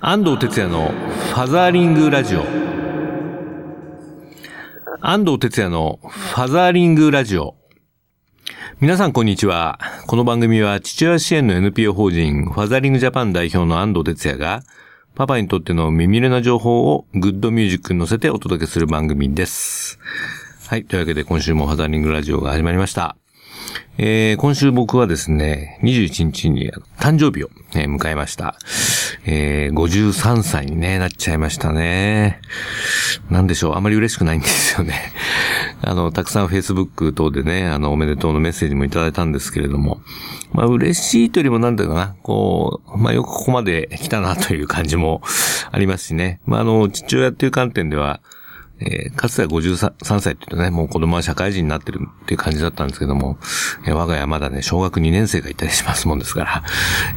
安藤哲也のファザーリングラジオ。安藤哲也のファザーリングラジオ。皆さんこんにちは。この番組は父親支援の NPO 法人ファザーリングジャパン代表の安藤哲也がパパにとっての耳れな情報をグッドミュージックに乗せてお届けする番組です。はい。というわけで今週もファザーリングラジオが始まりました。えー、今週僕はですね、21日に誕生日を、ね、迎えました。えー、53歳に、ね、なっちゃいましたね。なんでしょう、あまり嬉しくないんですよね。あの、たくさん Facebook 等でね、あの、おめでとうのメッセージもいただいたんですけれども、まあ、嬉しいというよりもなんだかな、こう、まあ、よくここまで来たなという感じもありますしね。まあ、あの、父親っていう観点では、えー、かつては53歳って言うとね、もう子供は社会人になってるっていう感じだったんですけども、えー、我が家まだね、小学2年生がいたりしますもんですから、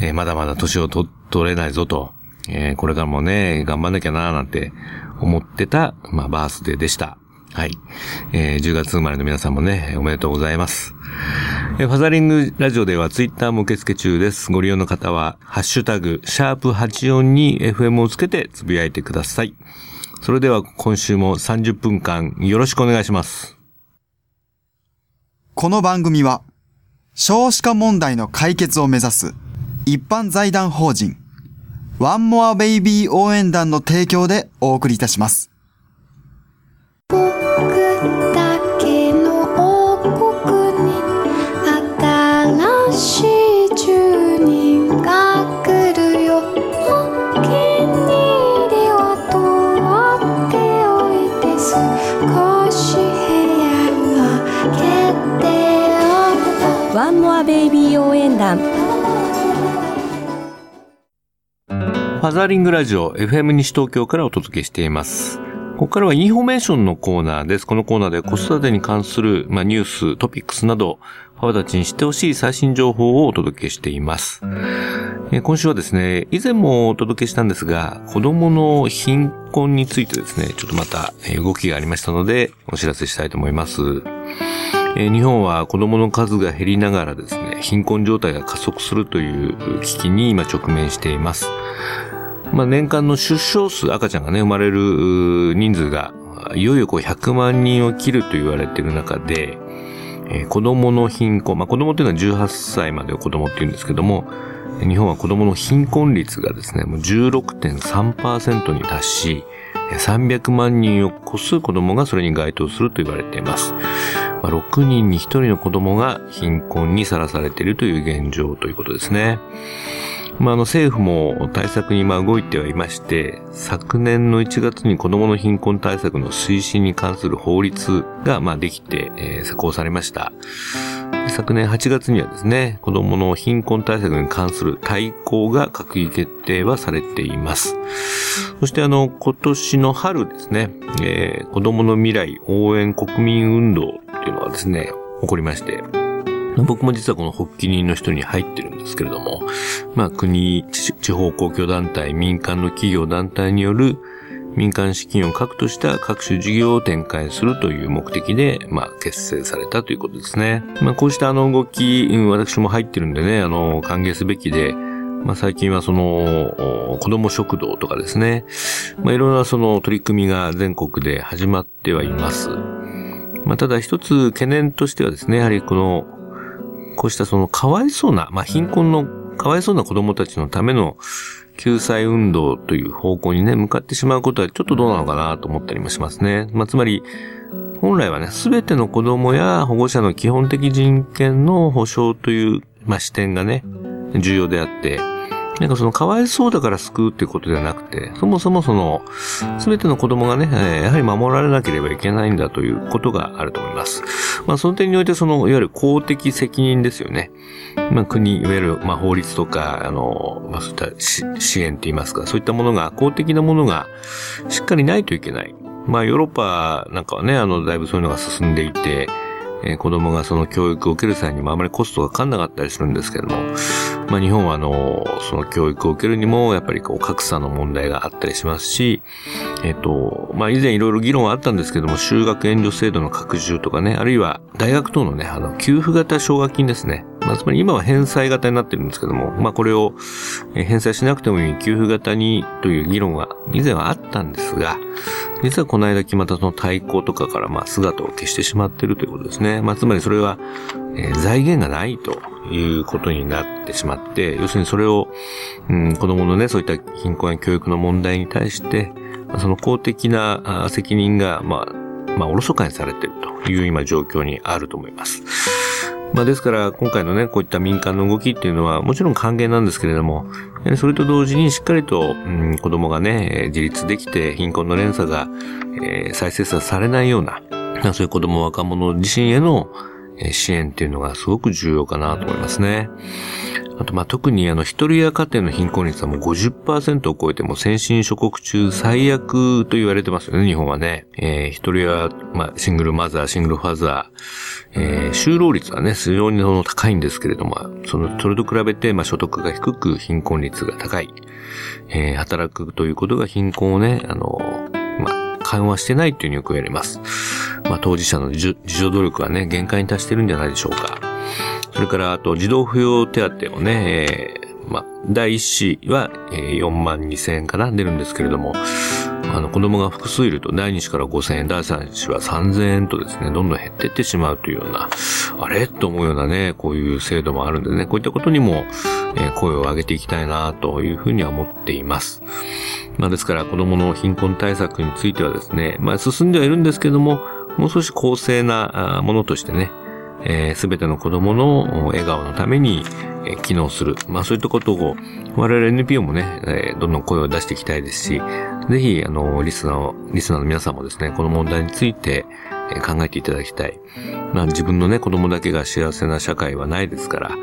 えー、まだまだ年を取れないぞと、えー、これからもね、頑張んなきゃなーなんて思ってた、まあ、バースデーでした。はい。えー、10月生まれの皆さんもね、おめでとうございます。えー、ファザリングラジオではツイッターも受付中です。ご利用の方は、ハッシュタグ、シャープ84に FM をつけてつぶやいてください。それでは今週も30分間よろしくお願いします。この番組は少子化問題の解決を目指す一般財団法人ワンモアベイビー応援団の提供でお送りいたします。ベイビー応援団ファザーリングラジオ FM 西東京からお届けしています。ここからはインフォメーションのコーナーです。このコーナーで子育てに関する、まあ、ニュース、トピックスなど、パパたちに知ってほしい最新情報をお届けしています。え今週はですね、以前もお届けしたんですが、子供の貧困についてですね、ちょっとまた動きがありましたので、お知らせしたいと思います。日本は子供の数が減りながらですね、貧困状態が加速するという危機に今直面しています。まあ、年間の出生数、赤ちゃんがね、生まれる人数が、いよいよこう100万人を切ると言われている中で、えー、子供の貧困、まあ、子供っていうのは18歳までを子供って言うんですけども、日本は子供の貧困率がですね、もう16.3%に達し、300万人を超す子供がそれに該当すると言われています。まあ、6人に1人の子供が貧困にさらされているという現状ということですね。まあ、あの政府も対策に今動いてはいまして、昨年の1月に子供の貧困対策の推進に関する法律がまできて、え、施行されました。昨年8月にはですね、子供の貧困対策に関する対抗が閣議決定はされています。そしてあの、今年の春ですね、えー、子供の未来応援国民運動っていうのがですね、起こりまして、僕も実はこの発起人の人に入ってるんですけれども、まあ国、地方公共団体、民間の企業団体による民間資金を核とした各種事業を展開するという目的で、まあ、結成されたということですね。まあ、こうしたあの動き、私も入ってるんでね、あの、歓迎すべきで、まあ、最近はその、子供食堂とかですね、まあ、いろんなその取り組みが全国で始まってはいます。まあ、ただ一つ懸念としてはですね、やはりこの、こうしたそのかわいそうな、まあ、貧困のかわいそうな子供たちのための救済運動という方向にね、向かってしまうことはちょっとどうなのかなと思ったりもしますね。まあ、つまり、本来はね、すべての子供や保護者の基本的人権の保障という、まあ、視点がね、重要であって、なんかそのかわいそうだから救うっていうことではなくて、そもそもその、すべての子供がね、やはり守られなければいけないんだということがあると思います。まあその点においてその、いわゆる公的責任ですよね。まあ国、いわゆる、まあ法律とか、あの、まあそういった支援って言いますか、そういったものが、公的なものがしっかりないといけない。まあヨーロッパなんかはね、あの、だいぶそういうのが進んでいて、えー、子供がその教育を受ける際にもあまりコストがかかんなかったりするんですけども、まあ日本はあの、その教育を受けるにも、やっぱりこう格差の問題があったりしますし、えっ、と、まあ以前いろいろ議論はあったんですけども、就学援助制度の拡充とかね、あるいは大学等のね、あの、給付型奨学金ですね。まあつまり今は返済型になってるんですけども、まあこれを返済しなくてもいい給付型にという議論は以前はあったんですが、実はこの間決まったその対抗とかからまあ姿を消してしまっているということですね。まあつまりそれは、財源がないということになってしまって、要するにそれを、うん、子供のね、そういった貧困や教育の問題に対して、その公的な責任が、まあ、まあ、おろそかにされているという今状況にあると思います。まあですから今回のね、こういった民間の動きっていうのはもちろん歓迎なんですけれども、それと同時にしっかりと、うん、子供がね、自立できて貧困の連鎖が、えー、再生産されないような、そういう子供若者自身への支援っていうのがすごく重要かなと思いますね。あと、ま、特にあの、一人や家庭の貧困率はもう50%を超えても先進諸国中最悪と言われてますよね、日本はね。えー、一人や、ま、シングルマザー、シングルファザー、えー、就労率はね、非常に高いんですけれども、その、それと比べて、ま、所得が低く貧困率が高い。えー、働くということが貧困をね、あの、ま、緩和してないというふうによく言われます。まあ、当事者の自助努力はね、限界に達してるんじゃないでしょうか。それから、あと、児童扶養手当をね、えー、ま、第一子は、えー、4万2千円かな、出るんですけれども、あの、子供が複数いると、第2子から5千円、第3子は3千円とですね、どんどん減っていってしまうというような、あれ？と思うようなね、こういう制度もあるんでね、こういったことにも、えー、声を上げていきたいな、というふうには思っています。まあ、ですから、子供の貧困対策についてはですね、まあ、進んではいるんですけども、もう少し公正なものとしてね、えー、全ての子供の笑顔のために、えー、機能する。まあそういったことを、我々 NPO もね、えー、どんどん声を出していきたいですし、ぜひ、あの、リスナー、リスナーの皆さんもですね、この問題について、えー、考えていただきたい。まあ自分のね、子供だけが幸せな社会はないですから、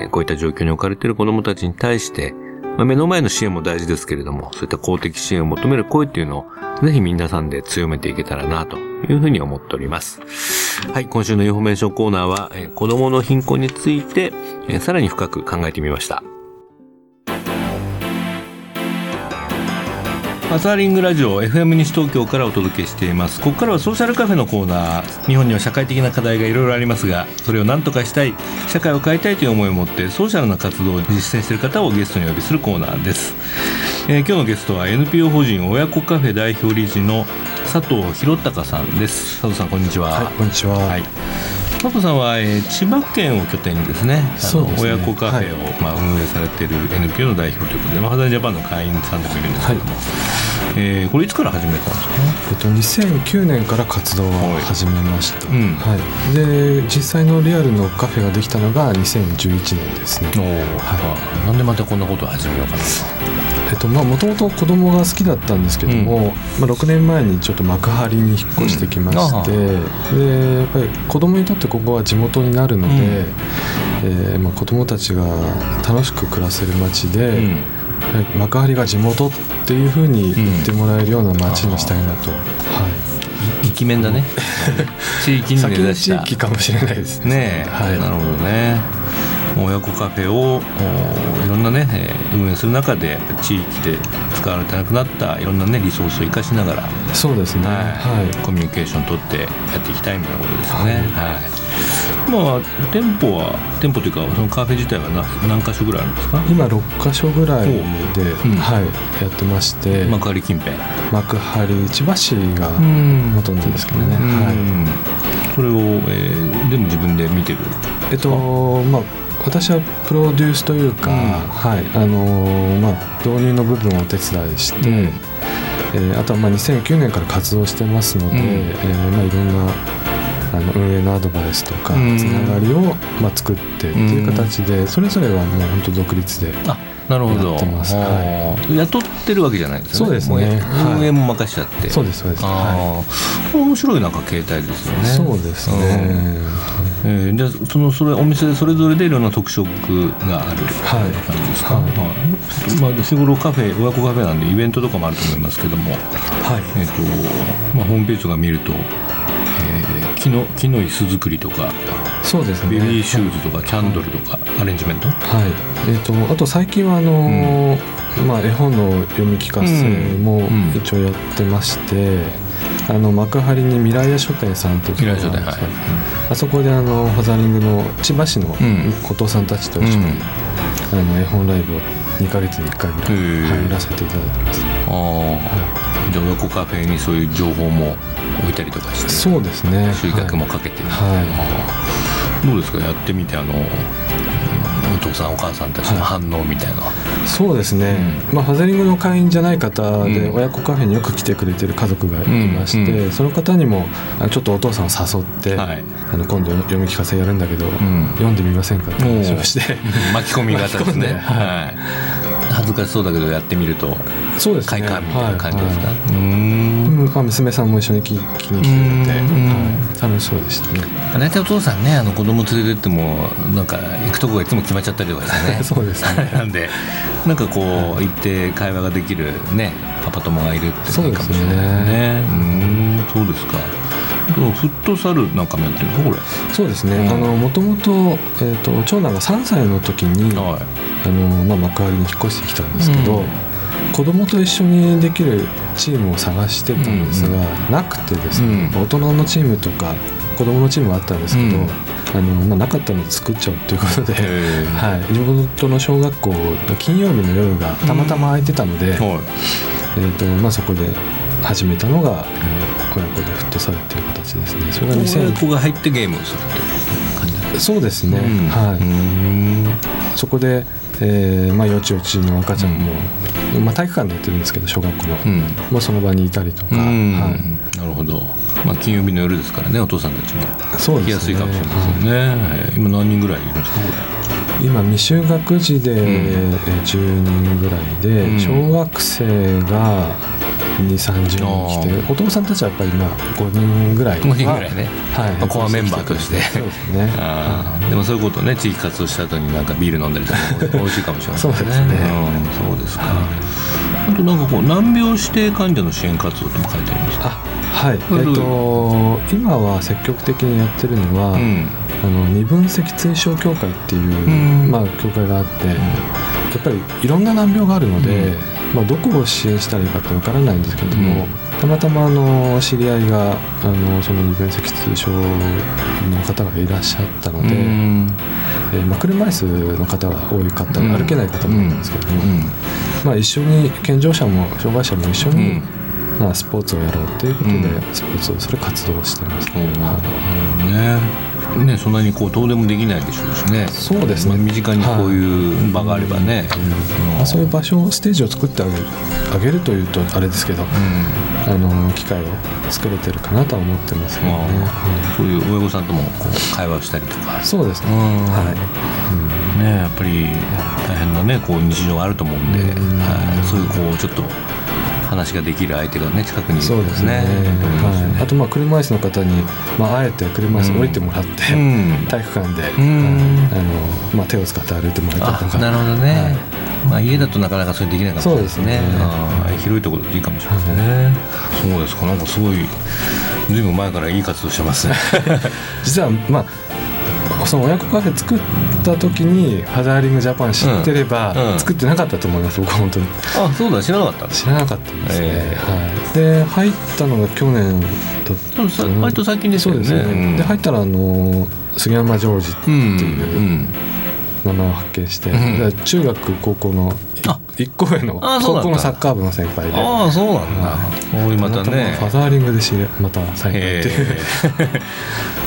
えー、こういった状況に置かれている子供たちに対して、まあ、目の前の支援も大事ですけれども、そういった公的支援を求める声っていうのを、ぜひ皆さんで強めていけたらな、というふうに思っております。はい、今週のインフォメーションコーナーは、えー、子供の貧困について、えー、さらに深く考えてみました。アザーリングラジオ FM 西東京からお届けしています。ここからはソーシャルカフェのコーナー。日本には社会的な課題がいろいろありますがそれを何とかしたい。社会を変えたいという思いを持ってソーシャルな活動を実践している方をゲストにお呼びするコーナーです、えー、今日のゲストは NPO 法人親子カフェ代表理事の佐藤博隆さんです。佐藤さんこんにちは、はい、こんにちは、はい。佐藤さんは、えー、千葉県を拠点にですねあの、ね、親子カフェを、はい、まあ、運営されている NPO の代表ということで、まあ、ハザージャパンの会員さんでもいるんですけども、はいえー、これいつから始めたんですか、えっと、2009年から活動を始めました、はい、うん。はい、で実際のリアルのカフェができたのが2011年ですね。お、はい、なんでまたこんなことを始めようかなえっとまあもともと子供が好きだったんですけども、うん、まあ、6年前にちょっと幕張に引っ越してきまして、うん、でやっぱり子供にとってここは地元になるので、うん、えー、まあ、子供たちが楽しく暮らせる街で、うん幕張が地元っていうふうに言ってもらえるような街にしたいなと、うん、はい、イケメンだね。地域に根ざした。地域かもしれないですね。はい、なるほどね親子カフェをいろんなね運営する中で地域で使われてなくなったいろんなねリソースを生かしながらそうですね、はい、はい、コミュニケーション取ってやっていきたいみたいなことですよね、はい、はい。まあ店舗は店舗というかそのカフェ自体は何何箇所ぐらいあるんですか？今6箇所ぐらいで、うん、はい、やってまして。幕張近辺。幕張千葉市がほとんどですけどね、はい、それを、えー、全部自分で見てるえっとまあ私はプロデュースというか、うん、はいあのー、まあ、導入の部分をお手伝いして、うん、えー、あとはまあ2009年から活動してますので、うん、えー、まあ、いろんなあの運営のアドバイスとかつながりを、まあ、作ってっていう形でそれぞれはもう本当独立であなるほど。はい、雇ってるわけじゃないですね。そうですね。運営も任しちゃって、そうですそうです。はい、面白いなんか携帯ですよね。そうですね、えー、じゃそのそれお店それぞれでいろんな特色がある感じですか、はい。はい。まあ、日頃カフェ親子カフェなんでイベントとかもあると思いますけども、はい。えーとまあ、ホームページとか見ると、えー、木の木の椅子作りとかそうですね。ベビーシューズとかキャンドルとかアレンジメント？はい。えー、とあと最近はあのーまあ、絵本の読み聞かせもうん。一応やってまして、あの幕張に未来屋書店さんというところがあはい。あそこであのハザリングの千葉市のん。後藤さんたちと一緒に、あの絵本ライブを2ヶ月に1回ぐらい入らせていただいてます。ああ。じゃあ親子カフェにそういう情報も置いたりとかしてそうですね。集客もかけて、はい。あーどうですか？やってみてあのお父さんお母さんたちの反応みたいな、そうですね、まあ、ハザリングの会員じゃない方でうん。親子カフェによく来てくれてる家族がいまして、うん。うん。その方にもあちょっとお父さんを誘って、はい。あの今度読み聞かせやるんだけど、ん。読んでみませんかって話をして。巻き込み型ですね、はい、恥ずかしそうだけどやってみるとそうですね。快感みたいな感じですか、はうーん。いまあ、娘さんも一緒に聞きに来てくれて、うんはい。楽しそうでしたね。大体お父さんねあの子供連れてってもなんか行くとこがいつも決まっちゃったりとかしてね。そうですね。なんでなんかこう行って会話ができるねパパ友がいるっていうのがいいかもしれないね。うーんそうですか。でもフットサルなんかもやってるの？これ。そうですね、うん。あのもともと,、えー、と長男が3歳の時に、はい。あのまあ、幕張に引っ越してきたんですけど、うん。子供と一緒にできるチームを探してたんですが、うんなくてですね、うん。大人のチームとか子供のチームはあったんですけど、うん。あのまあ、なかったので作っちゃおうということで、はい、地元の小学校の金曜日の夜がたまたま空いてたので、はい。えーとまあ、そこで始めたのが親子でフットサルっていう形ですね。それが親2000子が入ってゲームをするっていう感じそうですね、うん。はい、そこで、えーまあ、よちよちの赤ちゃんも、まあ、体育館でやってるんですけど小学校の、うん。まあ、その場にいたりとか、うん。はい、なるほど、まあ、金曜日の夜ですからねお父さんたちも。そうですね。すいかもしれませんね、えー今何人ぐらいいるんですかこ今未就学児で、ん。えー10人ぐらいで、うん。小学生が2 3 0人来てお父さんたちはやっぱりまあ5人ぐらい。れ5人ぐらいね、はい。まあコアメンバーとして。そうですね。あー。でもそういうことね地域活動した後になんかビール飲んだりとか美味しいかもしれな いそうですね。うん、そうですか、あとなんかこう難病指定患者の支援活動とも書いてありますか？あはい。えっ、と今は積極的にやってるのは、うん。あの二分脊椎症協会っていう、ん。まあ、協会があって、やっぱりいろんな難病があるので、まあ、どこを支援したらいいかってわからないんですけども、うん。たまたまあの知り合いがあのその二分脊椎症の方がいらっしゃったので、うん。えーまあ、車椅子の方が多い方、うん。歩けない方も多いんですけども、うん。まあ、一緒に健常者も障害者も一緒に、うん。まあ、スポーツをやろうということで、うん。スポーツをする活動をしてます、うんはいねねそんなにこうどうでもできないでしょうしね。そうですね。まあ身近にこういう場があればね、うん。まあ、そういう場所ステージを作ってあげるあげるというとあれですけど、あの機会を作れてるかなとは思ってますけどね、うんそういう親御さんともこう会話をしたりとか。はいそうですね、うん。はい。ねやっぱり大変なねこう日常があると思うんで、うん。はい、そういうこうちょっと話ができる相手がね近くにいる。そうですね。はい、あとまあ車椅子の方に、まあ、あえて車椅子降りてもらって、うん。体育館で、ん。はい。あのまあ、手を使って歩いてもらったりとか。あなるほどね、まあ、家だとなかなかそれできないかもしれないですね。そうですね。広いところでいいかもしれないですね、そうですか。なんかすごいずいぶん前からいい活動してますね。実はまあその親子カフェ作った時にハザーリングジャパン知ってれば、うん。うん。作ってなかったと思います僕本当に。あそうだ知らなかった。知らなかったんですね、えはい、で入ったのが去年だった割と最近ですよね。そうですね、うん。で入ったらあの杉山ジョージってうんいううん名前を発見して、中学高校のあ一個上の高校のサッカー部の先輩で。ああそうなんだ。おいまたね。ファザーリングで知りまた再会っていう、ええ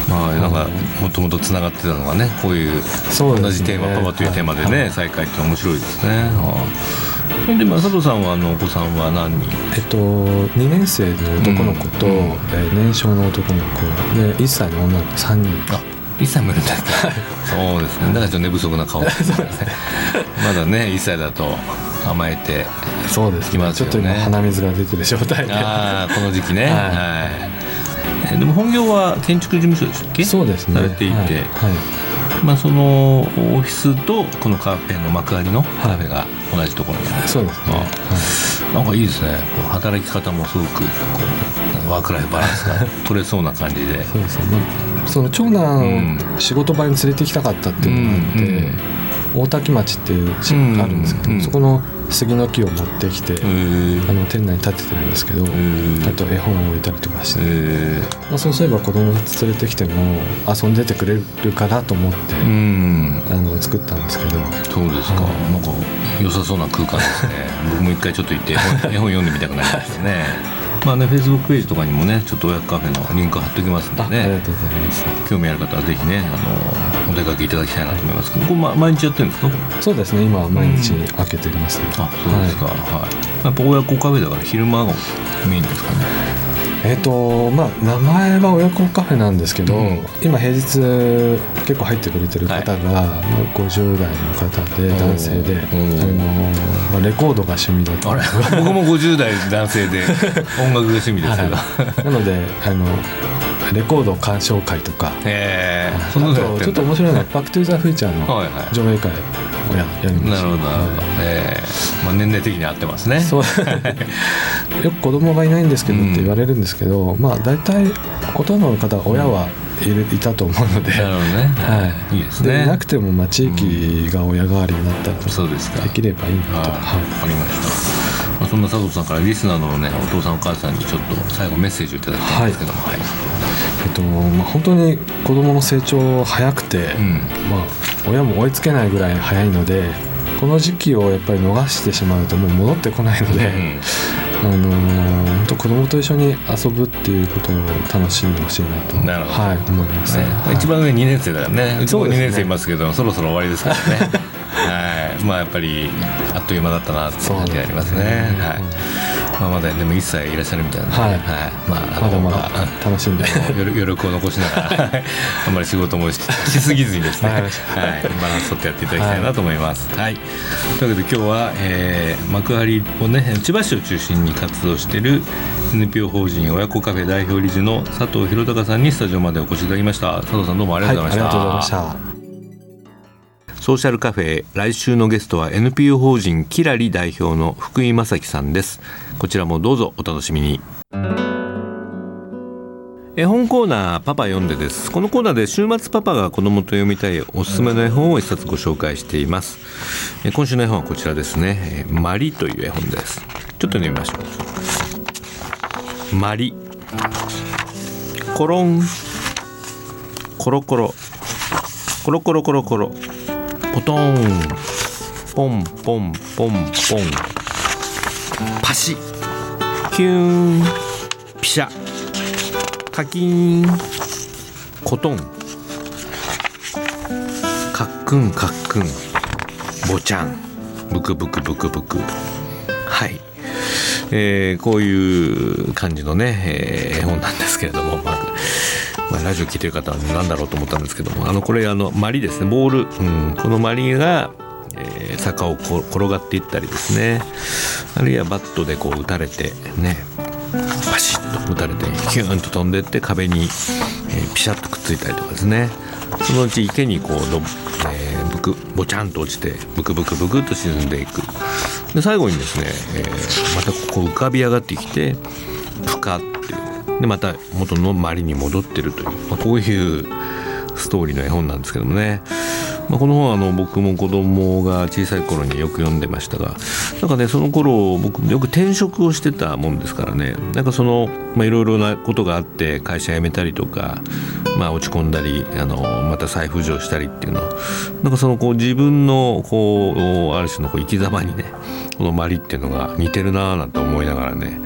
まあなんかもともとつながってたのがねこういう同じテーマ、パパというテーマでね、はい。再会って面白いですね。ああでまあ佐藤さんはあのお子さんは何人？えっと、2年生の男の子と、うん。えー年少の男の子で1歳の女の子3人。あ1歳もいるんだ。っけそうですね。だからちょっと寝不足な顔。まだね1歳だと甘えてそうですね。ちょっと今鼻水が出てる状態で。この時期ね。はい。でも本業は建築事務所でしたっけ？そうですね。されていて、はい。はい。まあそのオフィスとこのカフェの幕張のカフェが同じところにある、そうですね、あなんかいいですね。働き方もすごくこうワークライフバランスが取れそうな感じでそうですね、まあ、その長男を仕事場に連れてきたかったっていうのがあって、大滝町っていう地うんがあるんですけど、うんそこの杉の木を持ってきて、あの店内に立ててるんですけど、ー。あと絵本を置いたりとかして、えまあ、そうすれば子供たち連れてきても遊んでてくれるかなと思って、あの作ったんですけど。そうですか、はい。なんか良さそうな空間ですね。僕も一回ちょっと行って絵本 絵本読んでみたくなりましたねまあねフェイスブックページとかにもねちょっと親子カフェのリンク貼っておきますんであありがねとうございます。興味ある方はぜひねあのお出かけいただきたいなと思います。けどこれ、ま、毎日やってるんですか？そうですね今は毎日開けています、あそうですか、はい。はい。やっぱ親子カフェだから昼間がメインですかねえっ、とまあ名前は親子カフェなんですけど、うん。今平日結構入ってくれてる方が、まあ、50代の方で男性で、あのまあ、レコードが趣味だったあれ？僕も50代男性で 音楽が趣味ですけど、はい。なのであのレコード鑑賞会とかあとちょっと面白いのは「バック・トゥ・ザ・フューチャー」のはいはい。上映会。をややりましたなるほどなるほど、ええ。まあ、年齢的に合ってますね。そう。よく子供がいないんですけどって言われるんですけど、まあ大体ほとんどの方は親はいるいたと思うので、なるほどね。はい。いいですね。なくてもまあ地域が親代わりになったりとかそうですか。できればいいなと、はい、わはいかりました。まあ、そんな佐藤さんからリスナーのね、お父さんお母さんにちょっと最後メッセージをいただきたいんですけども、はい。えっとまあ、本当に子供の成長早くて、うん。まあ、親も追いつけないぐらい早いのでこの時期をやっぱり逃してしまうともう戻ってこないので、あのー本当子供と一緒に遊ぶっていうことを楽しんでほしいなとなるほどはい、思います、ねはい一番上2年生だからね。うちも2そうですね年生いますけど、そろそろ終わりですからね。はい。まあやっぱりあっという間だったなって感じがありますね。はい。まあまだでも1歳いらっしゃるみたいな。ので、はい。まああのまだまだあ楽しんで余余力を残しながらあんまり仕事もししすぎずにですね、ははい。いバランス取ってやっていただきたいなと思います。はい。というわけで今日は、えー幕張をね千葉市を中心に活動している NPO 法人親子カフェ代表理事の佐藤弘隆さんにスタジオまでお越しいただきました。佐藤さんどうもありがとうございました、はい、ありがとうございましたソーシャルカフェ来週のゲストは NPO 法人キラリ代表の福井正樹さんです。こちらもどうぞお楽しみに。絵本コーナーパパ読んでです。このコーナーで週末パパが子供と読みたいおすすめの絵本を一冊ご紹介しています。今週の絵本はこちらですね。マリという絵本です。ちょっと読みましょう。マリ。コロン。コロコロ。コロコロコロコロ。ポトン。ポンポンポンポン。パシ。キューン。ピシャ。カキーン。コトン。カックンカックン。ボチャン。ブクブクブクブク。はい。えーこういう感じのね、えー絵本なんですけれども、まあまあ、ラジオ聞いてる方は何だろうと思ったんですけどもあのこれあのマリですね。ボール、うん、このマリが、えー坂を転がっていったりですね。あるいはバットでこう打たれてね。パシッと打たれてヒューンと飛んでって壁に、えーピシャッとくっついたりとかですね。そのうち池にこうど、えーブクボチャンと落ちてブクブクブクっと沈んでいく。で最後にですね、えーまたこう浮かび上がってきてプカっていうでまた元の周りに戻ってるという、まあ、こういうストーリーの絵本なんですけどもね、まあ、この本はあの僕も子供が小さい頃によく読んでましたがなんかねその頃僕よく転職をしてたもんですからね。なんかそのいろいろなことがあって会社辞めたりとか、まあ、落ち込んだりあのまた再浮上したりっていうの。なんかそのこう自分のこうある種のこう生き様にねこのマリっていうのが似てるなぁなんて思いながらね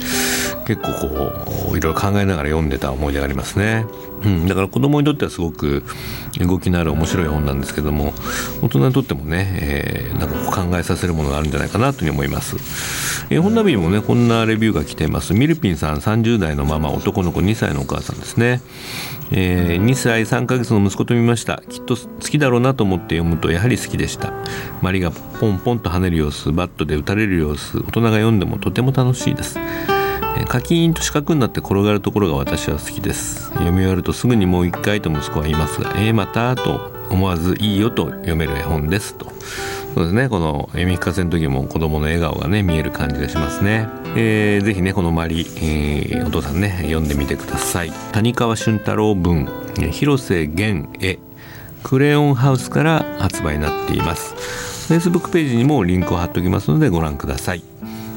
結構こういろいろ考えながら読んでた思い出がありますね、うん、だから子供にとってはすごく動きのある面白い本なんですけども大人にとってもね、えーなんか考えさせるものがあるんじゃないかなというふうに思います、えー本ナビにもねこんなレビューが来ています。ミルピンさん30代のママ男の子2歳のお母さんですね。えー2歳3ヶ月の息子と見ました。きっと好きだろうなと思って読むとやはり好きでした。マリがポンポンと跳ねる様子バットで打たれる様子大人が読んでもとても楽しいです。えーカキーンと四角になって転がるところが私は好きです。読み終わるとすぐにもう一回と息子は言いますが「えー、また?」と思わず「いいよ」と読める絵本ですと。そうですね。この読み聞かせの時も子供の笑顔がね見える感じがしますね、えー、ぜひねこの「マリ、えー、お父さんね読んでみてください。谷川俊太郎文広瀬源絵クレヨンハウスから発売になっています。Facebook ページにもリンクを貼っておきますのでご覧ください。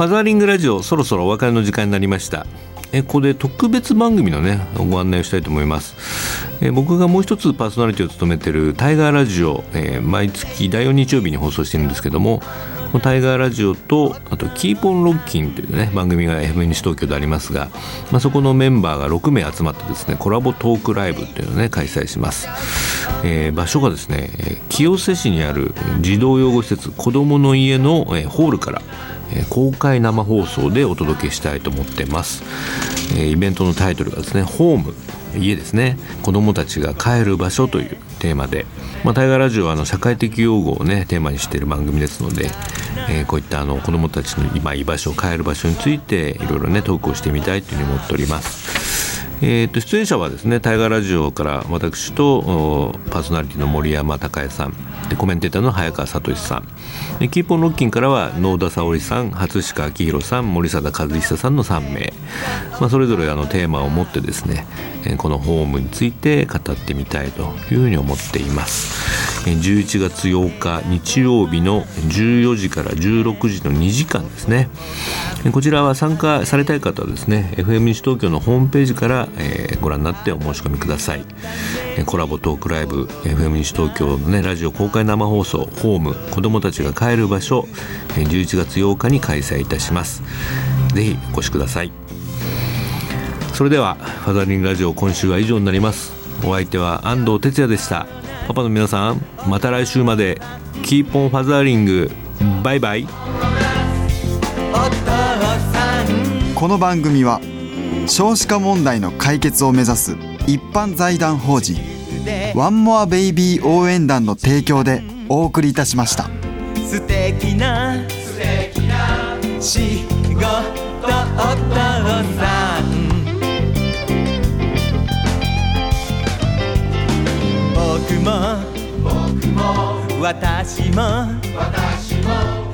ファザーリングラジオそろそろお別れの時間になりました。えここで特別番組のねご案内をしたいと思います。え僕がもう一つパーソナリティを務めているタイガーラジオ、えー、毎月第4日曜日に放送してるんですけどもこのタイガーラジオとあとキーポンロッキンというね番組が FM 西東京でありますが、まあ、そこのメンバーが6名集まってですねコラボトークライブっていうのをね開催します、えー、場所がですね清瀬市にある児童養護施設子どもの家の、ホールから公開生放送でお届けしたいと思ってます、イベントのタイトルがですねホーム家ですね。子どもたちが帰る場所というテーマで、まあ、タイガーラジオはあの社会的用語をねテーマにしている番組ですので、えー、こういったあの子どもたちの今居場所帰る場所についていろいろねトークをしてみたいというふうに思っております。えー、と出演者はですね大河ラジオから私とパーソナリティの森山孝恵さんでコメンテーターの早川聡さんでキーポンロッキンからは能田沙織さん初鹿明宏さん森貞和久さんの3名、まあ、それぞれあのテーマを持ってですねこのホームについて語ってみたいというふうに思っています。11月8日日曜日の14時から16時の2時間ですね。こちらは参加されたい方はですね FM 西東京のホームページからえー、ご覧になってお申し込みください、コラボトークライブ FM 西東京のねラジオ公開生放送ホーム子どもたちが帰る場所、11月8日に開催いたします。ぜひお越しください。それではファザリングラジオ今週は以上になります。お相手は安藤哲也でした。パパの皆さんまた来週までキーポンファザーリングバイバイこの番組は少子化問題の解決を目指す一般財団法人ワンモアベイビー応援団の提供でお送りいたしました。素敵な素敵な仕事お父さん僕も。私も。私も